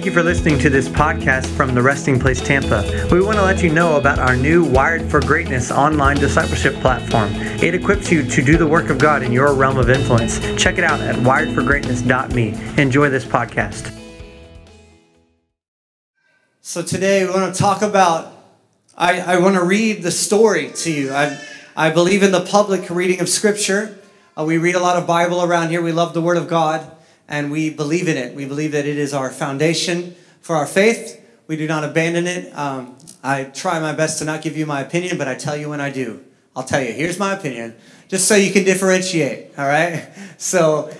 Thank you for listening to this podcast from the Resting Place Tampa. We want to let you know about our new Wired for Greatness online discipleship platform. It equips you to do the work of God in your realm of influence. Check it out at wiredforgreatness.me. Enjoy this podcast. So today we want to talk about, I, I want to read the story to you. I, I believe in the public reading of Scripture. Uh, we read a lot of Bible around here. We love the Word of God and we believe in it. We believe that it is our foundation for our faith. We do not abandon it. Um, I try my best to not give you my opinion, but I tell you when I do. I'll tell you, here's my opinion, just so you can differentiate, all right? So,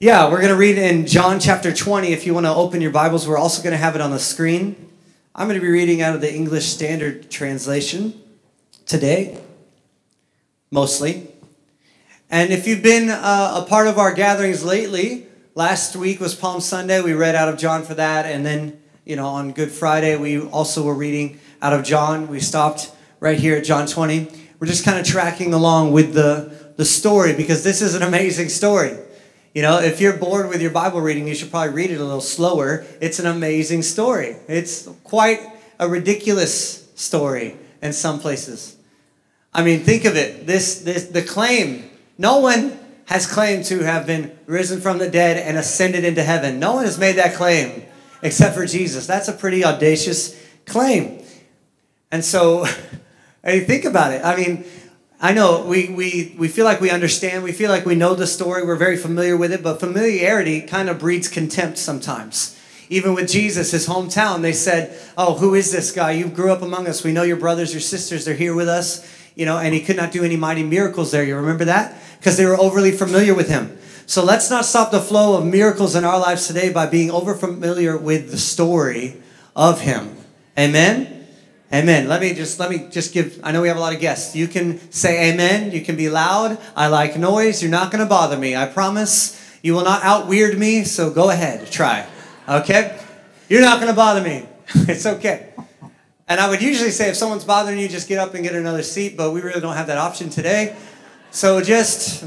yeah, we're going to read in John chapter 20. If you want to open your Bibles, we're also going to have it on the screen. I'm going to be reading out of the English Standard Translation today, mostly. And if you've been uh, a part of our gatherings lately, Last week was Palm Sunday. We read out of John for that. And then, you know, on Good Friday, we also were reading out of John. We stopped right here at John 20. We're just kind of tracking along with the, the story because this is an amazing story. You know, if you're bored with your Bible reading, you should probably read it a little slower. It's an amazing story. It's quite a ridiculous story in some places. I mean, think of it. This, this the claim. No one has claimed to have been risen from the dead and ascended into heaven. No one has made that claim except for Jesus. That's a pretty audacious claim. And so, I think about it. I mean, I know we, we, we feel like we understand, we feel like we know the story, we're very familiar with it, but familiarity kind of breeds contempt sometimes. Even with Jesus, his hometown, they said, Oh, who is this guy? You grew up among us. We know your brothers, your sisters, they're here with us. You know, and he could not do any mighty miracles there. You remember that? because they were overly familiar with him. So let's not stop the flow of miracles in our lives today by being over familiar with the story of him. Amen. Amen. Let me just let me just give I know we have a lot of guests. You can say amen, you can be loud. I like noise. You're not going to bother me. I promise. You will not out weird me, so go ahead. Try. Okay? You're not going to bother me. it's okay. And I would usually say if someone's bothering you, just get up and get another seat, but we really don't have that option today. So just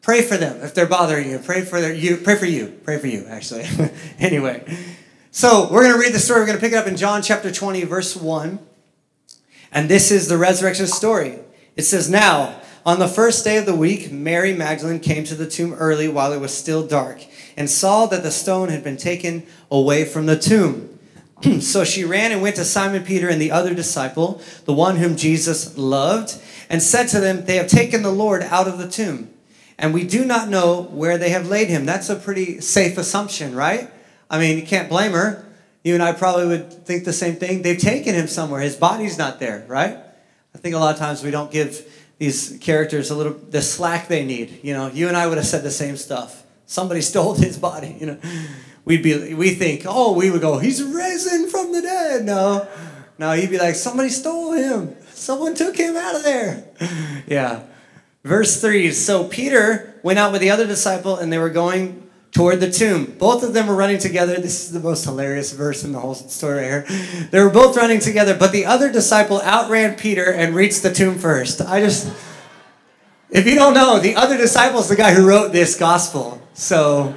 pray for them if they're bothering you. Pray for their, you. Pray for you. Pray for you. Actually. anyway, so we're going to read the story. We're going to pick it up in John chapter twenty, verse one, and this is the resurrection story. It says, "Now on the first day of the week, Mary Magdalene came to the tomb early while it was still dark, and saw that the stone had been taken away from the tomb." Hmm. so she ran and went to Simon Peter and the other disciple, the one whom Jesus loved and said to them, They have taken the Lord out of the tomb, and we do not know where they have laid him. That's a pretty safe assumption, right? I mean, you can't blame her. You and I probably would think the same thing. They've taken him somewhere. His body's not there, right? I think a lot of times we don't give these characters a little the slack they need. You know, you and I would have said the same stuff. Somebody stole his body, you know. We'd be we think, oh, we would go, he's risen from the dead. No. No, he'd be like, somebody stole him. Someone took him out of there. yeah. Verse 3 So Peter went out with the other disciple, and they were going toward the tomb. Both of them were running together. This is the most hilarious verse in the whole story here. They were both running together, but the other disciple outran Peter and reached the tomb first. I just, if you don't know, the other disciple is the guy who wrote this gospel. So,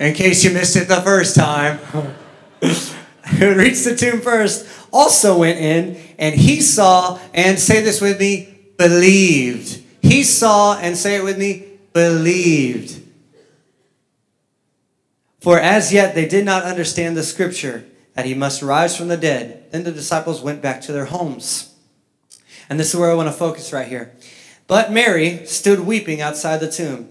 in case you missed it the first time, who reached the tomb first, also went in and he saw, and say this with me, believed. He saw, and say it with me, believed. For as yet they did not understand the scripture that he must rise from the dead. Then the disciples went back to their homes. And this is where I want to focus right here. But Mary stood weeping outside the tomb.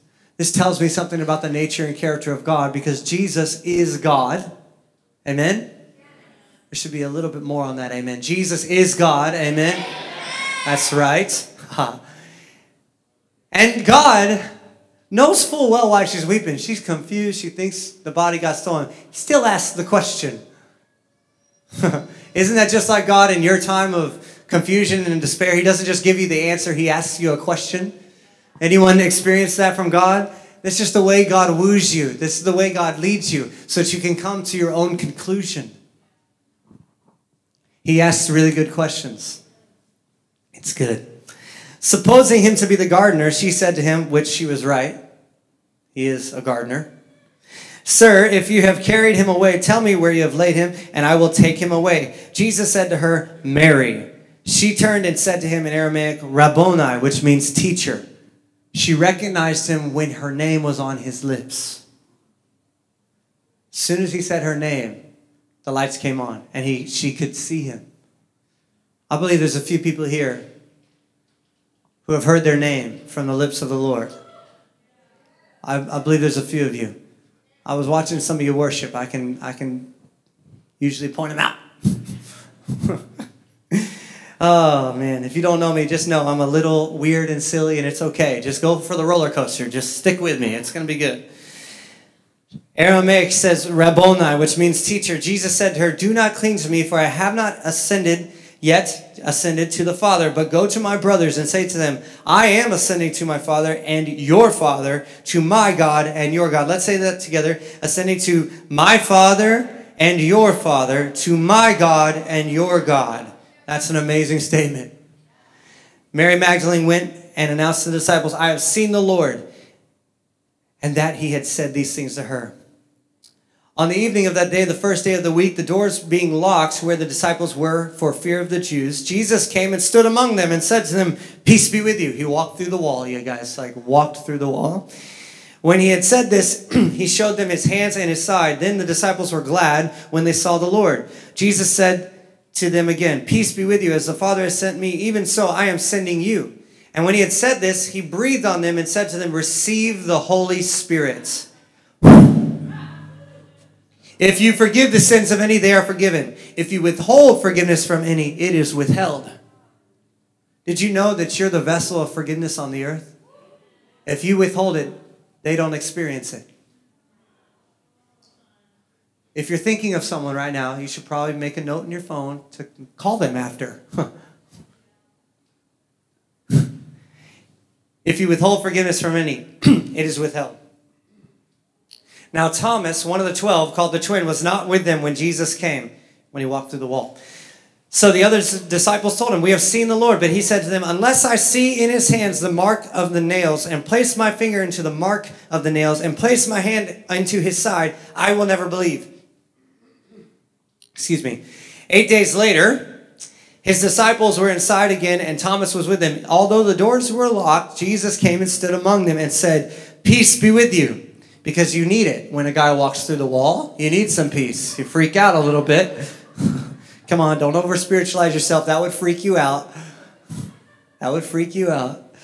this tells me something about the nature and character of God because Jesus is God. Amen? There should be a little bit more on that. Amen. Jesus is God. Amen. That's right. And God knows full well why she's weeping. She's confused. She thinks the body got stolen. He still asks the question. Isn't that just like God in your time of confusion and despair? He doesn't just give you the answer, He asks you a question. Anyone experience that from God? That's just the way God woos you. This is the way God leads you so that you can come to your own conclusion. He asks really good questions. It's good. Supposing him to be the gardener, she said to him, which she was right. He is a gardener. Sir, if you have carried him away, tell me where you have laid him, and I will take him away. Jesus said to her, Mary. She turned and said to him in Aramaic, Rabboni, which means teacher. She recognized him when her name was on his lips. As soon as he said her name, the lights came on and he, she could see him. I believe there's a few people here who have heard their name from the lips of the Lord. I, I believe there's a few of you. I was watching some of you worship. I can, I can usually point them out. oh man, if you don't know me, just know I'm a little weird and silly, and it's okay. Just go for the roller coaster. Just stick with me. It's going to be good. Aramaic says Rabboni, which means teacher. Jesus said to her, Do not cling to me, for I have not ascended yet ascended to the Father, but go to my brothers and say to them, I am ascending to my Father and your Father, to my God and your God. Let's say that together. Ascending to my Father and your Father, to my God and your God. That's an amazing statement. Mary Magdalene went and announced to the disciples, I have seen the Lord, and that he had said these things to her. On the evening of that day, the first day of the week, the doors being locked where the disciples were for fear of the Jews, Jesus came and stood among them and said to them, Peace be with you. He walked through the wall, you guys, like walked through the wall. When he had said this, he showed them his hands and his side. Then the disciples were glad when they saw the Lord. Jesus said to them again, Peace be with you. As the Father has sent me, even so I am sending you. And when he had said this, he breathed on them and said to them, Receive the Holy Spirit. If you forgive the sins of any, they are forgiven. If you withhold forgiveness from any, it is withheld. Did you know that you're the vessel of forgiveness on the earth? If you withhold it, they don't experience it. If you're thinking of someone right now, you should probably make a note in your phone to call them after. if you withhold forgiveness from any, it is withheld. Now, Thomas, one of the twelve, called the twin, was not with them when Jesus came, when he walked through the wall. So the other disciples told him, We have seen the Lord. But he said to them, Unless I see in his hands the mark of the nails, and place my finger into the mark of the nails, and place my hand into his side, I will never believe. Excuse me. Eight days later, his disciples were inside again, and Thomas was with them. Although the doors were locked, Jesus came and stood among them and said, Peace be with you because you need it. When a guy walks through the wall, you need some peace. You freak out a little bit. Come on, don't over spiritualize yourself. That would freak you out. That would freak you out.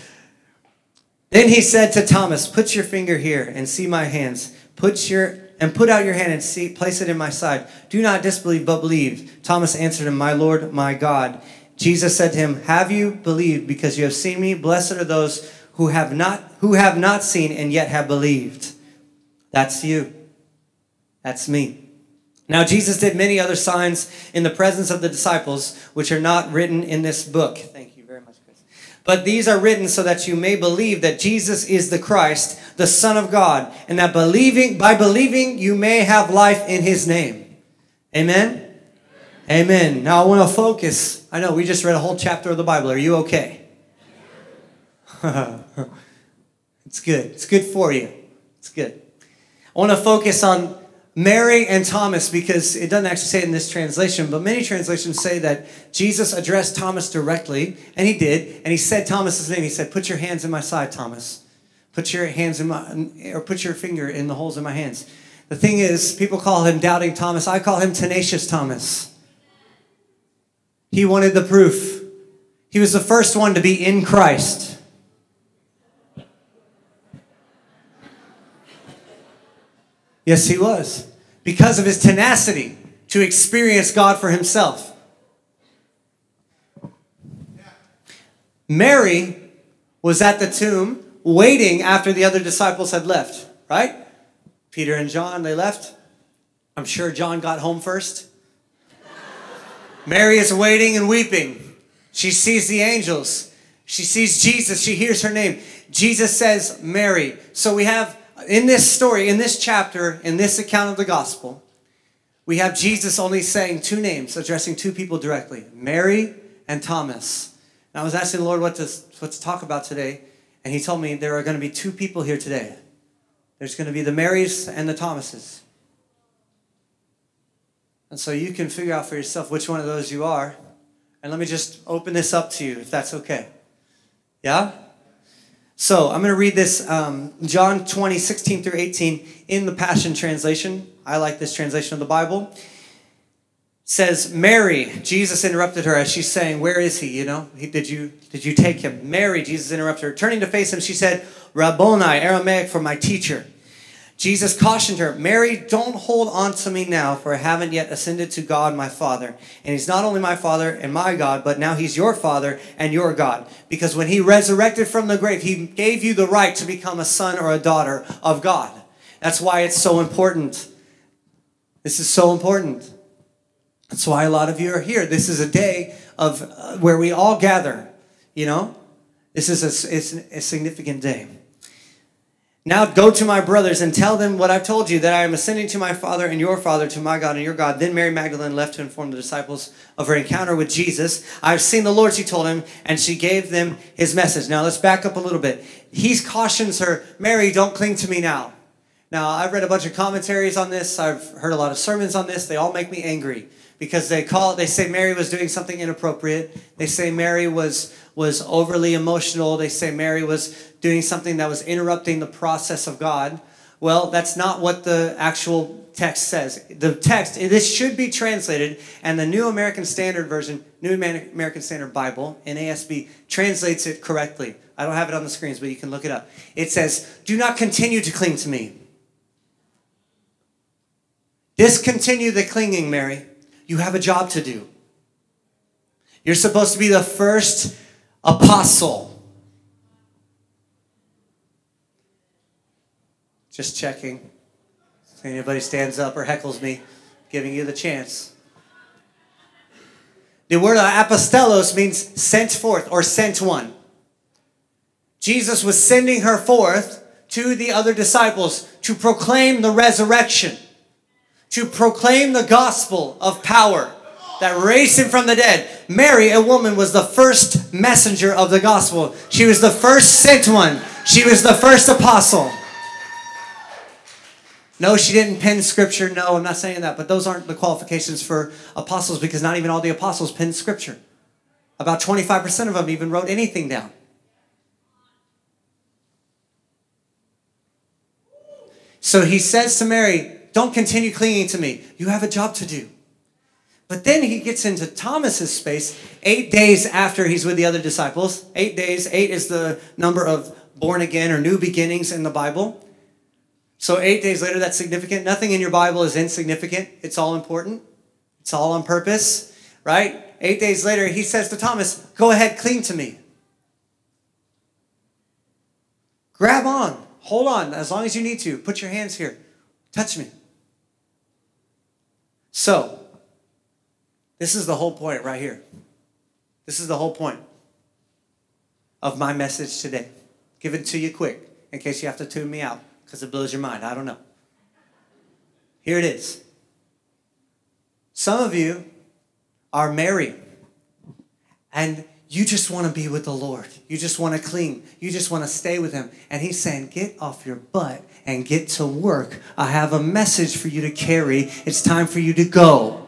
Then he said to Thomas, Put your finger here and see my hands. Put your and put out your hand and see place it in my side. Do not disbelieve, but believe. Thomas answered him, My Lord, my God. Jesus said to him, Have you believed because you have seen me? Blessed are those who have not who have not seen and yet have believed. That's you. That's me. Now, Jesus did many other signs in the presence of the disciples, which are not written in this book. Thank you. But these are written so that you may believe that Jesus is the Christ, the Son of God, and that believing by believing you may have life in his name. Amen. Amen. Now I want to focus. I know we just read a whole chapter of the Bible. Are you okay? it's good. It's good for you. It's good. I want to focus on Mary and Thomas because it doesn't actually say it in this translation, but many translations say that Jesus addressed Thomas directly, and he did, and he said Thomas's name. He said, "Put your hands in my side, Thomas. Put your hands in my, or put your finger in the holes in my hands." The thing is, people call him Doubting Thomas. I call him Tenacious Thomas. He wanted the proof. He was the first one to be in Christ. Yes, he was. Because of his tenacity to experience God for himself. Mary was at the tomb waiting after the other disciples had left, right? Peter and John, they left. I'm sure John got home first. Mary is waiting and weeping. She sees the angels. She sees Jesus. She hears her name. Jesus says, Mary. So we have in this story, in this chapter, in this account of the gospel, we have Jesus only saying two names, addressing two people directly Mary and Thomas. And I was asking the Lord what to, what to talk about today, and He told me there are going to be two people here today. There's going to be the Marys and the Thomases. And so you can figure out for yourself which one of those you are. And let me just open this up to you, if that's okay. Yeah? So I'm going to read this um, John 20, 16 through 18 in the Passion Translation. I like this translation of the Bible says Mary. Jesus interrupted her as she's saying, "Where is he? You know, he, did you did you take him?" Mary. Jesus interrupted her. Turning to face him, she said, "Rabboni," Aramaic for my teacher. Jesus cautioned her, Mary, don't hold on to me now, for I haven't yet ascended to God my Father. And he's not only my Father and my God, but now he's your Father and your God. Because when he resurrected from the grave, he gave you the right to become a son or a daughter of God. That's why it's so important. This is so important. That's why a lot of you are here. This is a day of uh, where we all gather. You know, this is a, it's a significant day. Now go to my brothers and tell them what I've told you that I am ascending to my Father and your Father, to my God and your God. Then Mary Magdalene left to inform the disciples of her encounter with Jesus. I've seen the Lord, she told him, and she gave them his message. Now let's back up a little bit. He cautions her, Mary, don't cling to me now. Now, I've read a bunch of commentaries on this. I've heard a lot of sermons on this. They all make me angry because they call they say Mary was doing something inappropriate. They say Mary was was overly emotional. They say Mary was doing something that was interrupting the process of God. Well, that's not what the actual text says. The text, this should be translated, and the New American Standard Version, New American Standard Bible, NASB, translates it correctly. I don't have it on the screens, but you can look it up. It says, Do not continue to cling to me. Discontinue the clinging, Mary. You have a job to do. You're supposed to be the first apostle. Just checking. If anybody stands up or heckles me, giving you the chance. The word apostolos means sent forth or sent one. Jesus was sending her forth to the other disciples to proclaim the resurrection to proclaim the gospel of power that raised him from the dead. Mary, a woman, was the first messenger of the gospel. She was the first sent one. She was the first apostle. No, she didn't pen scripture. No, I'm not saying that. But those aren't the qualifications for apostles because not even all the apostles penned scripture. About 25% of them even wrote anything down. So he says to Mary, don't continue clinging to me. You have a job to do. But then he gets into Thomas's space eight days after he's with the other disciples. Eight days. Eight is the number of born again or new beginnings in the Bible. So eight days later, that's significant. Nothing in your Bible is insignificant. It's all important. It's all on purpose, right? Eight days later, he says to Thomas, Go ahead, cling to me. Grab on. Hold on as long as you need to. Put your hands here. Touch me. So, this is the whole point right here. This is the whole point of my message today. Give it to you quick in case you have to tune me out because it blows your mind. I don't know. Here it is. Some of you are married and you just want to be with the Lord. You just want to cling. You just want to stay with Him. And He's saying, Get off your butt and get to work. I have a message for you to carry. It's time for you to go.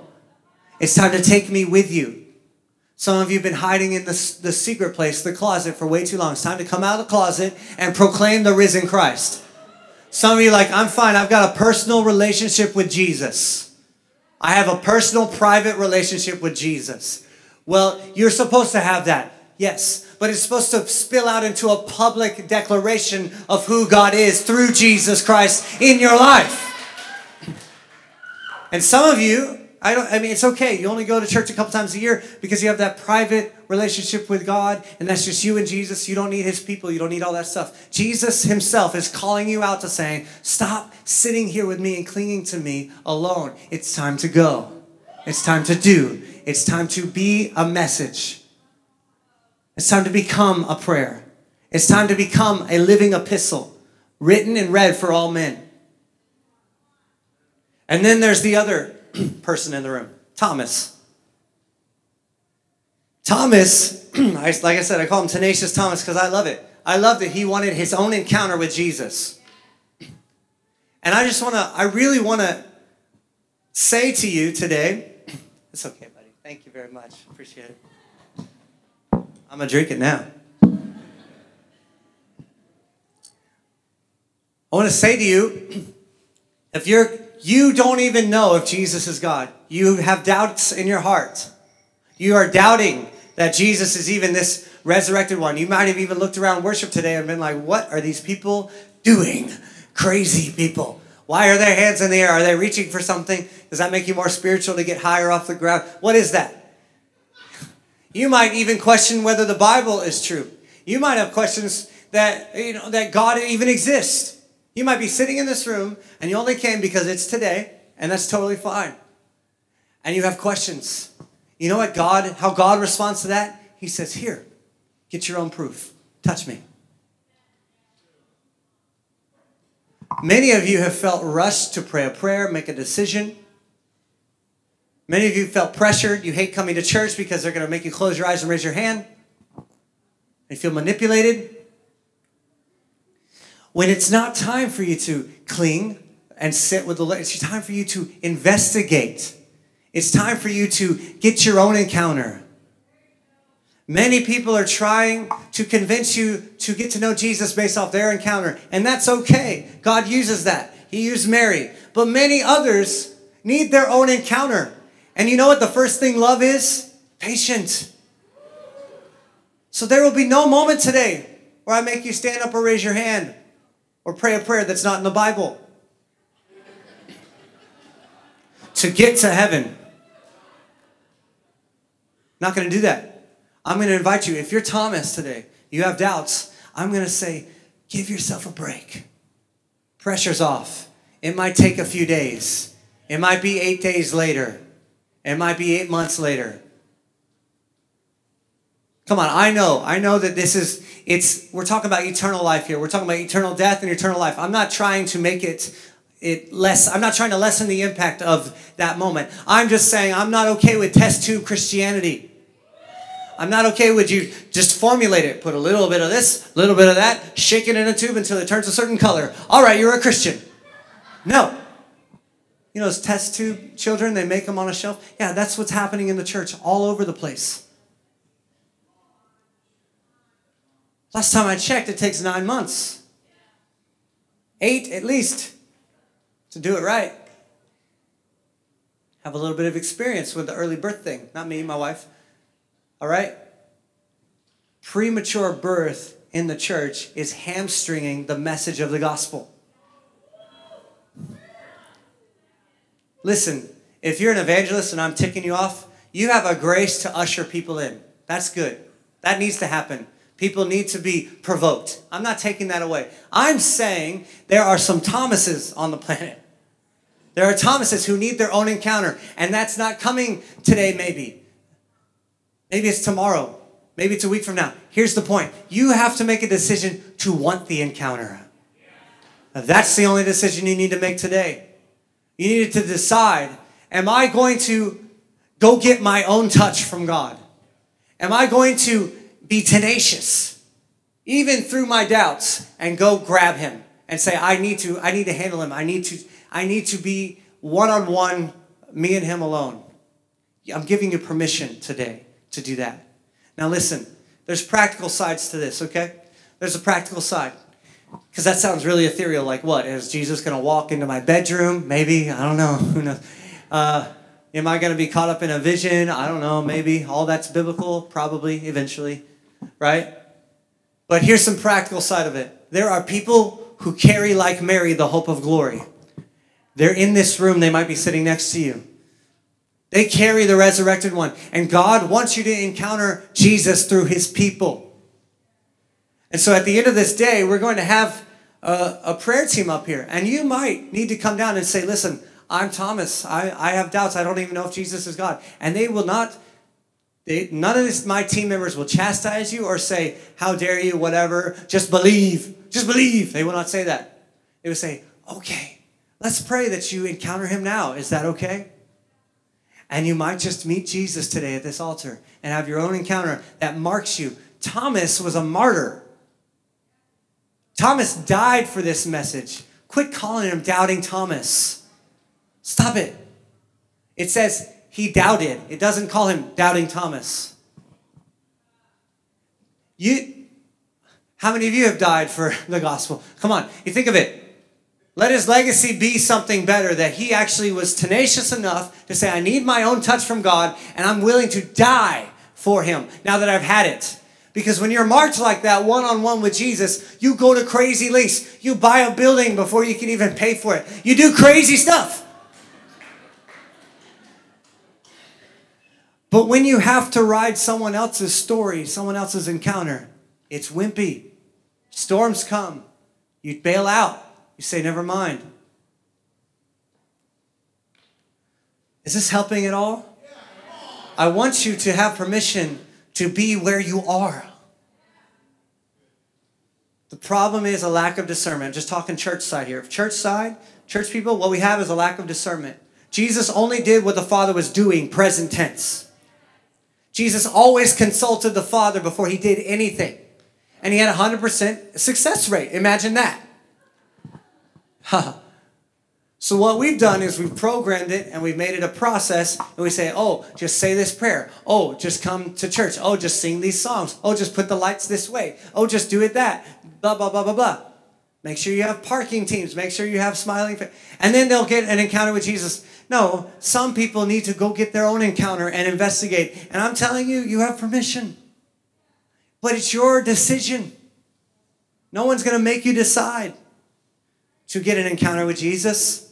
It's time to take me with you. Some of you have been hiding in the, the secret place, the closet, for way too long. It's time to come out of the closet and proclaim the risen Christ. Some of you like, I'm fine. I've got a personal relationship with Jesus. I have a personal, private relationship with Jesus. Well, you're supposed to have that. Yes, but it's supposed to spill out into a public declaration of who God is through Jesus Christ in your life. And some of you, I don't I mean it's okay. You only go to church a couple times a year because you have that private relationship with God and that's just you and Jesus. You don't need his people. You don't need all that stuff. Jesus himself is calling you out to saying, "Stop sitting here with me and clinging to me alone. It's time to go. It's time to do. It's time to be a message. It's time to become a prayer. It's time to become a living epistle, written and read for all men." And then there's the other person in the room Thomas. Thomas, like I said, I call him Tenacious Thomas because I love it. I love that he wanted his own encounter with Jesus. And I just want to, I really want to say to you today, it's okay, buddy. Thank you very much. Appreciate it. I'm going to drink it now. I want to say to you, if you're you don't even know if Jesus is God. You have doubts in your heart. You are doubting that Jesus is even this resurrected one. You might have even looked around worship today and been like, what are these people doing? Crazy people. Why are their hands in the air? Are they reaching for something? Does that make you more spiritual to get higher off the ground? What is that? You might even question whether the Bible is true. You might have questions that you know that God even exists. You might be sitting in this room and you only came because it's today, and that's totally fine. And you have questions. You know what God, how God responds to that? He says, Here, get your own proof. Touch me. Many of you have felt rushed to pray a prayer, make a decision. Many of you felt pressured. You hate coming to church because they're going to make you close your eyes and raise your hand. You feel manipulated when it's not time for you to cling and sit with the Lord, it's time for you to investigate. It's time for you to get your own encounter. Many people are trying to convince you to get to know Jesus based off their encounter, and that's okay. God uses that. He used Mary. But many others need their own encounter. And you know what the first thing love is? Patient. So there will be no moment today where I make you stand up or raise your hand or pray a prayer that's not in the Bible. to get to heaven. Not going to do that. I'm going to invite you. If you're Thomas today, you have doubts, I'm going to say, give yourself a break. Pressure's off. It might take a few days. It might be eight days later. It might be eight months later. Come on, I know, I know that this is, it's, we're talking about eternal life here. We're talking about eternal death and eternal life. I'm not trying to make it, it less, I'm not trying to lessen the impact of that moment. I'm just saying I'm not okay with test tube Christianity. I'm not okay with you just formulate it, put a little bit of this, a little bit of that, shake it in a tube until it turns a certain color. All right, you're a Christian. No. You know those test tube children, they make them on a shelf? Yeah, that's what's happening in the church all over the place. Last time I checked, it takes nine months. Eight at least to do it right. Have a little bit of experience with the early birth thing. Not me, my wife. All right? Premature birth in the church is hamstringing the message of the gospel. Listen, if you're an evangelist and I'm ticking you off, you have a grace to usher people in. That's good. That needs to happen. People need to be provoked. I'm not taking that away. I'm saying there are some Thomases on the planet. There are Thomases who need their own encounter, and that's not coming today, maybe. Maybe it's tomorrow. Maybe it's a week from now. Here's the point you have to make a decision to want the encounter. That's the only decision you need to make today. You needed to decide Am I going to go get my own touch from God? Am I going to be tenacious, even through my doubts, and go grab him and say, I need to, I need to handle him. I need to, I need to be one-on-one, me and him alone. I'm giving you permission today to do that. Now listen, there's practical sides to this, okay? There's a practical side. Because that sounds really ethereal. Like, what? Is Jesus going to walk into my bedroom? Maybe. I don't know. Who knows? Uh, am I going to be caught up in a vision? I don't know. Maybe. All that's biblical, probably, eventually. Right? But here's some practical side of it there are people who carry, like Mary, the hope of glory. They're in this room, they might be sitting next to you. They carry the resurrected one. And God wants you to encounter Jesus through his people. And so at the end of this day, we're going to have a, a, prayer team up here. And you might need to come down and say, listen, I'm Thomas. I, I have doubts. I don't even know if Jesus is God. And they will not, they, none of this, my team members will chastise you or say, how dare you, whatever. Just believe. Just believe. They will not say that. They will say, okay, let's pray that you encounter him now. Is that okay? And you might just meet Jesus today at this altar and have your own encounter that marks you. Thomas was a martyr. Thomas died for this message. Quit calling him doubting Thomas. Stop it. It says he doubted. It doesn't call him doubting Thomas. You how many of you have died for the gospel? Come on, you think of it. Let his legacy be something better that he actually was tenacious enough to say, I need my own touch from God and I'm willing to die for him now that I've had it. Because when you're marked like that, one on one with Jesus, you go to crazy lengths. You buy a building before you can even pay for it. You do crazy stuff. But when you have to ride someone else's story, someone else's encounter, it's wimpy. Storms come. You bail out. You say, never mind. Is this helping at all? I want you to have permission to be where you are. The problem is a lack of discernment. I'm just talking church side here. Church side, church people, what we have is a lack of discernment. Jesus only did what the Father was doing, present tense. Jesus always consulted the Father before he did anything. And he had a 100% success rate. Imagine that. So what we've done is we've programmed it and we've made it a process and we say, oh, just say this prayer. Oh, just come to church. Oh, just sing these songs. Oh, just put the lights this way. Oh, just do it that. Blah, blah, blah, blah, blah. Make sure you have parking teams. Make sure you have smiling. Fa- and then they'll get an encounter with Jesus. No, some people need to go get their own encounter and investigate. And I'm telling you, you have permission. But it's your decision. No one's going to make you decide to get an encounter with Jesus.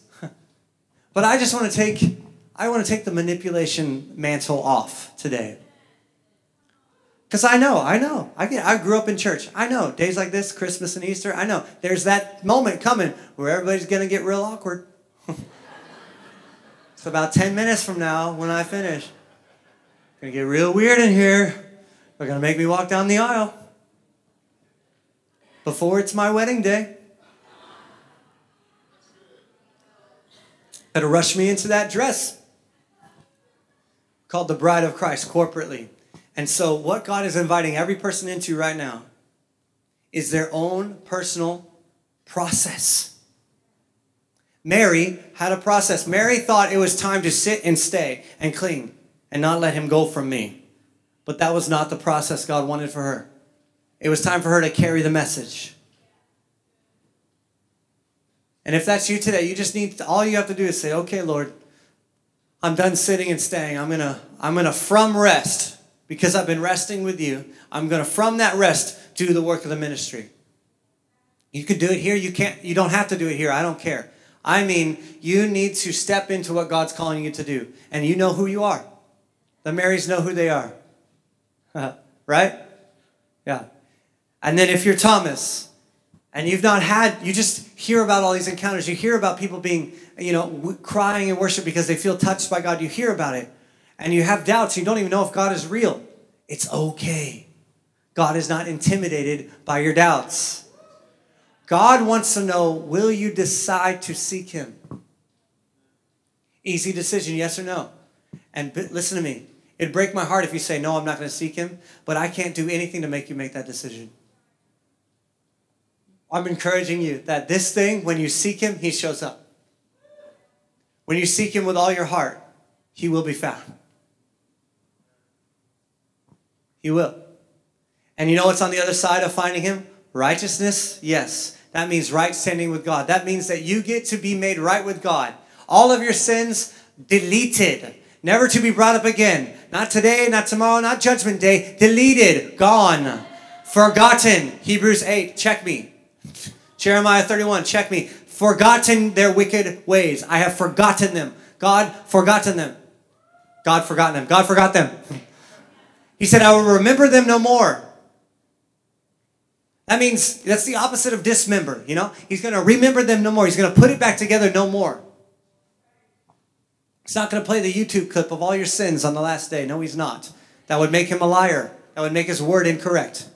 But I just want to take I want to take the manipulation mantle off today. Because I know, I know. I, get, I grew up in church. I know. Days like this, Christmas and Easter, I know. There's that moment coming where everybody's going to get real awkward. it's about 10 minutes from now when I finish. Going to get real weird in here. They're going to make me walk down the aisle. Before it's my wedding day. To rush me into that dress called the bride of Christ corporately. And so, what God is inviting every person into right now is their own personal process. Mary had a process. Mary thought it was time to sit and stay and cling and not let him go from me. But that was not the process God wanted for her. It was time for her to carry the message. And if that's you today, you just need to, all you have to do is say, "Okay, Lord, I'm done sitting and staying. I'm going to I'm going to from rest because I've been resting with you. I'm going to from that rest do the work of the ministry." You could do it here, you can't you don't have to do it here. I don't care. I mean, you need to step into what God's calling you to do. And you know who you are. The Marys know who they are. right? Yeah. And then if you're Thomas, and you've not had you just hear about all these encounters. You hear about people being you know w- crying in worship because they feel touched by god. You hear about it. And you have doubts. You don't even know if god is real. It's okay. God is not intimidated by your doubts. God wants to know will you decide to seek him? Easy decision yes or no? And listen to me. It'd break my heart if you say no i'm not going to seek him but i can't do anything to make you make that decision I'm encouraging you that this thing, when you seek Him, He shows up. When you seek Him with all your heart, He will be found. He will. And you know what's on the other side of finding Him? Righteousness? Yes. That means right standing with God. That means that you get to be made right with God. All of your sins deleted, never to be brought up again. Not today, not tomorrow, not judgment day. Deleted, gone, forgotten. Hebrews 8, check me. Jeremiah 31, check me. Forgotten their wicked ways. I have forgotten them. God forgotten them. God forgotten them. God forgot them. He said, I will remember them no more. That means that's the opposite of dismember, you know? He's going to remember them no more. He's going to put it back together no more. He's not going to play the YouTube clip of all your sins on the last day. No, he's not. That would make him a liar. That would make his word incorrect.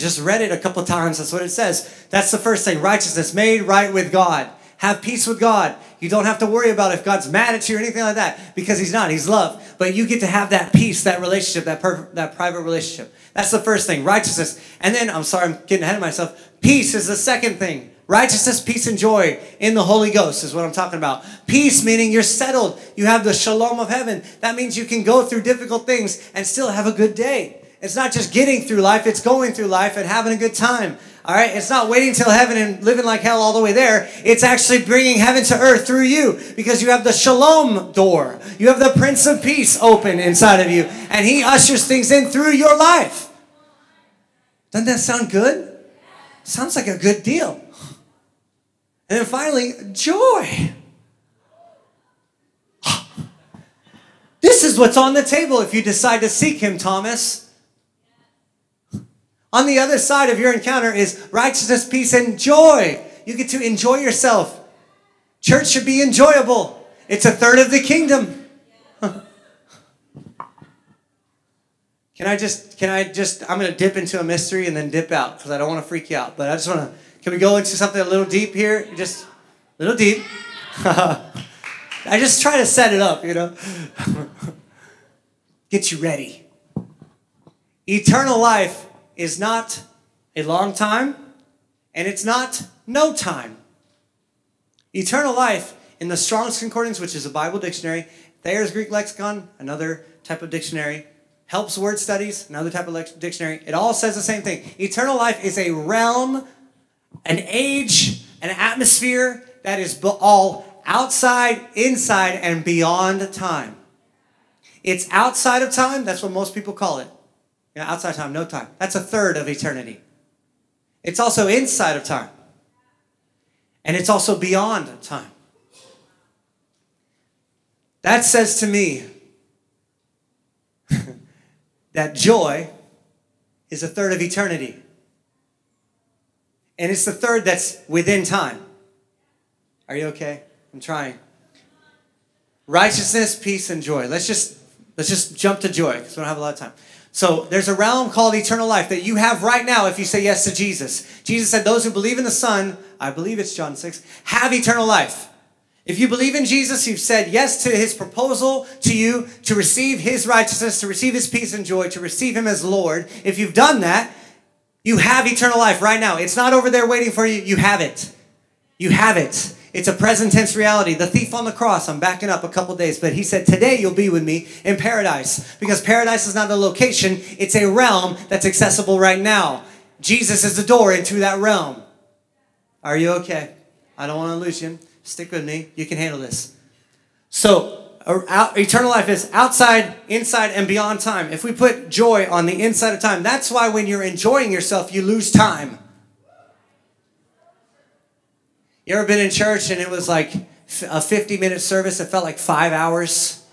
Just read it a couple of times. That's what it says. That's the first thing righteousness, made right with God. Have peace with God. You don't have to worry about if God's mad at you or anything like that because He's not. He's love. But you get to have that peace, that relationship, that, per- that private relationship. That's the first thing righteousness. And then, I'm sorry, I'm getting ahead of myself. Peace is the second thing. Righteousness, peace, and joy in the Holy Ghost is what I'm talking about. Peace meaning you're settled. You have the shalom of heaven. That means you can go through difficult things and still have a good day. It's not just getting through life, it's going through life and having a good time. All right, it's not waiting till heaven and living like hell all the way there. It's actually bringing heaven to earth through you because you have the shalom door. You have the Prince of Peace open inside of you, and He ushers things in through your life. Doesn't that sound good? Sounds like a good deal. And then finally, joy. This is what's on the table if you decide to seek Him, Thomas. On the other side of your encounter is righteousness, peace, and joy. You get to enjoy yourself. Church should be enjoyable. It's a third of the kingdom. can I just, can I just, I'm going to dip into a mystery and then dip out because I don't want to freak you out. But I just want to, can we go into something a little deep here? Just a little deep. I just try to set it up, you know. Get you ready. Eternal life is not a long time and it's not no time. Eternal life in the Strong's Concordance, which is a Bible dictionary, Thayer's Greek Lexicon, another type of dictionary, Helps Word Studies, another type of dictionary, it all says the same thing. Eternal life is a realm, an age, an atmosphere that is all outside, inside, and beyond time. It's outside of time, that's what most people call it. You know, outside time, no time. That's a third of eternity. It's also inside of time. And it's also beyond time. That says to me that joy is a third of eternity. And it's the third that's within time. Are you okay? I'm trying. Righteousness, peace, and joy. Let's just let's just jump to joy because we don't have a lot of time. So there's a realm called eternal life that you have right now if you say yes to Jesus. Jesus said, Those who believe in the Son, I believe it's John 6, have eternal life. If you believe in Jesus, you've said yes to his proposal to you to receive his righteousness, to receive his peace and joy, to receive him as Lord. If you've done that, you have eternal life right now. It's not over there waiting for you. You have it. You have it. It's a present tense reality. The thief on the cross, I'm backing up a couple days, but he said, Today you'll be with me in paradise. Because paradise is not a location, it's a realm that's accessible right now. Jesus is the door into that realm. Are you okay? I don't want to lose you. Stick with me. You can handle this. So, uh, eternal life is outside, inside, and beyond time. If we put joy on the inside of time, that's why when you're enjoying yourself, you lose time. You ever been in church and it was like a 50 minute service? It felt like five hours.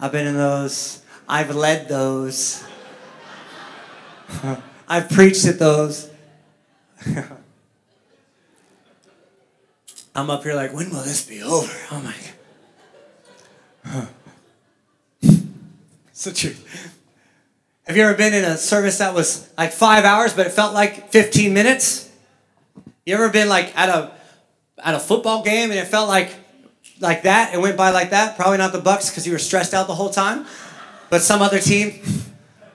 I've been in those. I've led those. I've preached at those. I'm up here like, when will this be over? Oh my God. it's the truth. Have you ever been in a service that was like five hours, but it felt like 15 minutes? You ever been like at a at a football game and it felt like like that? It went by like that. Probably not the Bucs because you were stressed out the whole time, but some other team.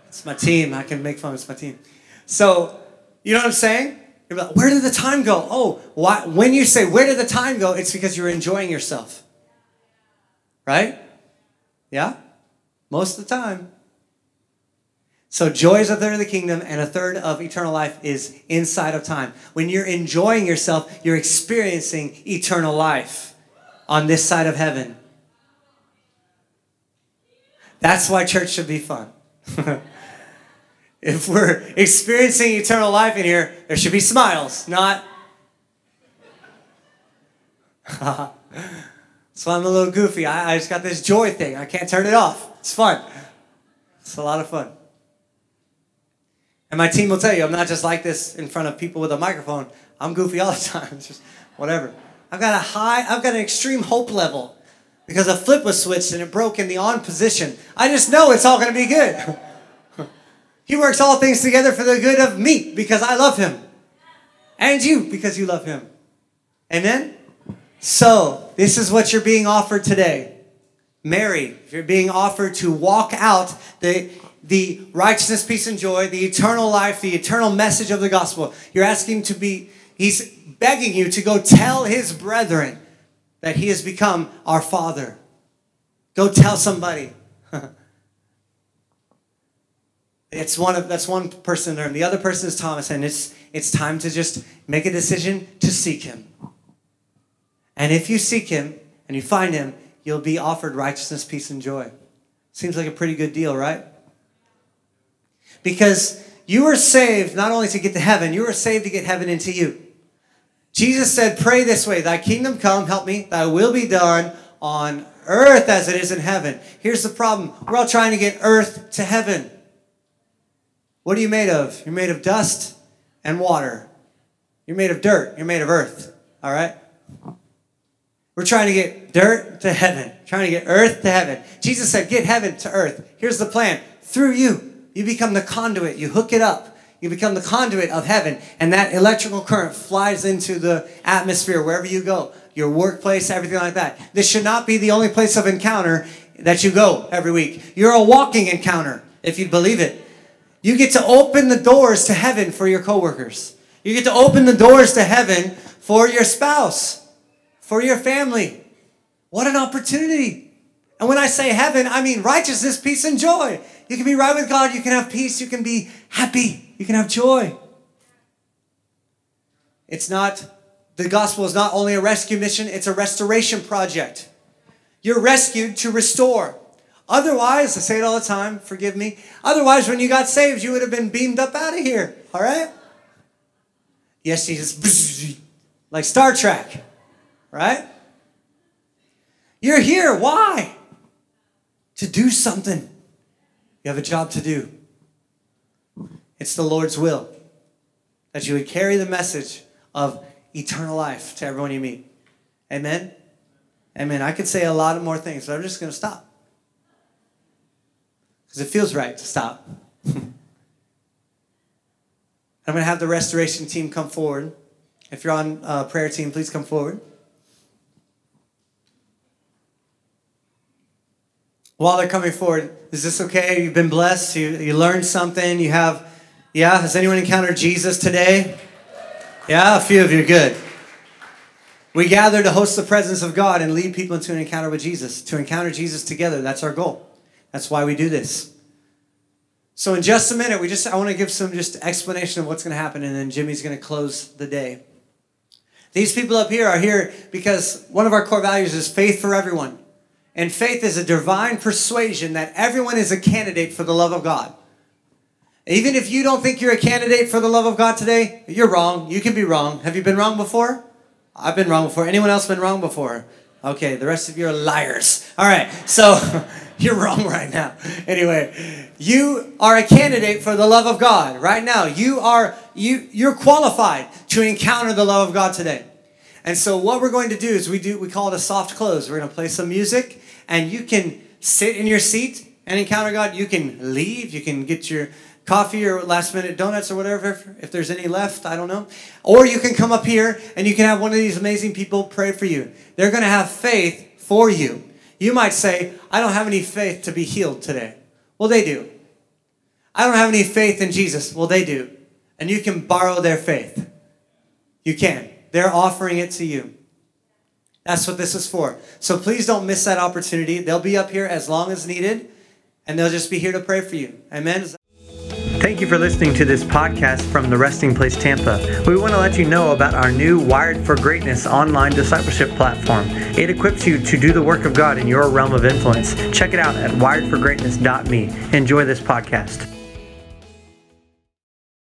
It's my team. I can make fun. It's my team. So you know what I'm saying? You're like, where did the time go? Oh, why? When you say where did the time go, it's because you're enjoying yourself. Right? Yeah. Most of the time. So joy is a third of the kingdom, and a third of eternal life is inside of time. When you're enjoying yourself, you're experiencing eternal life on this side of heaven. That's why church should be fun. if we're experiencing eternal life in here, there should be smiles, not. so I'm a little goofy. I, I just got this joy thing. I can't turn it off. It's fun. It's a lot of fun. And my team will tell you, I'm not just like this in front of people with a microphone. I'm goofy all the time. Just whatever. I've got a high, I've got an extreme hope level because a flip was switched and it broke in the on position. I just know it's all going to be good. he works all things together for the good of me because I love him. And you because you love him. Amen? So, this is what you're being offered today. Mary, you're being offered to walk out the, the righteousness, peace, and joy, the eternal life, the eternal message of the gospel. You're asking to be, he's begging you to go tell his brethren that he has become our father. Go tell somebody. it's one of that's one person the. The other person is Thomas, and it's it's time to just make a decision to seek him. And if you seek him and you find him, you'll be offered righteousness, peace, and joy. Seems like a pretty good deal, right? Because you were saved not only to get to heaven, you were saved to get heaven into you. Jesus said, Pray this way Thy kingdom come, help me, thy will be done on earth as it is in heaven. Here's the problem we're all trying to get earth to heaven. What are you made of? You're made of dust and water. You're made of dirt. You're made of earth. All right? We're trying to get dirt to heaven, trying to get earth to heaven. Jesus said, Get heaven to earth. Here's the plan through you. You become the conduit, you hook it up you become the conduit of heaven, and that electrical current flies into the atmosphere wherever you go, your workplace, everything like that. This should not be the only place of encounter that you go every week. You're a walking encounter, if you believe it. You get to open the doors to heaven for your coworkers. You get to open the doors to heaven for your spouse, for your family. What an opportunity. And when I say heaven, I mean righteousness, peace, and joy. You can be right with God, you can have peace, you can be happy. You can have joy. It's not, the gospel is not only a rescue mission, it's a restoration project. You're rescued to restore. Otherwise, I say it all the time, forgive me. Otherwise, when you got saved, you would have been beamed up out of here. All right? Yes, Jesus. Like Star Trek. Right? You're here. Why? To do something. You have a job to do. It's the Lord's will that you would carry the message of eternal life to everyone you meet. Amen? Amen. I could say a lot of more things, but I'm just going to stop. Because it feels right to stop. I'm going to have the restoration team come forward. If you're on a prayer team, please come forward. While they're coming forward, is this okay? You've been blessed. You, you learned something. You have yeah? Has anyone encountered Jesus today? Yeah, a few of you. Good. We gather to host the presence of God and lead people into an encounter with Jesus, to encounter Jesus together. That's our goal. That's why we do this. So in just a minute, we just I want to give some just explanation of what's going to happen, and then Jimmy's going to close the day. These people up here are here because one of our core values is faith for everyone. And faith is a divine persuasion that everyone is a candidate for the love of God. Even if you don't think you're a candidate for the love of God today, you're wrong. You can be wrong. Have you been wrong before? I've been wrong before. Anyone else been wrong before? Okay, the rest of you are liars. All right, so you're wrong right now. Anyway, you are a candidate for the love of God right now. You are you you're qualified to encounter the love of God today. And so what we're going to do is we do we call it a soft close. We're going to play some music and you can sit in your seat and encounter God. You can leave, you can get your coffee or last minute donuts or whatever, if there's any left, I don't know. Or you can come up here and you can have one of these amazing people pray for you. They're going to have faith for you. You might say, I don't have any faith to be healed today. Well, they do. I don't have any faith in Jesus. Well, they do. And you can borrow their faith. You can. They're offering it to you. That's what this is for. So please don't miss that opportunity. They'll be up here as long as needed, and they'll just be here to pray for you. Amen. Thank you for listening to this podcast from the Resting Place Tampa. We want to let you know about our new Wired for Greatness online discipleship platform. It equips you to do the work of God in your realm of influence. Check it out at wiredforgreatness.me. Enjoy this podcast.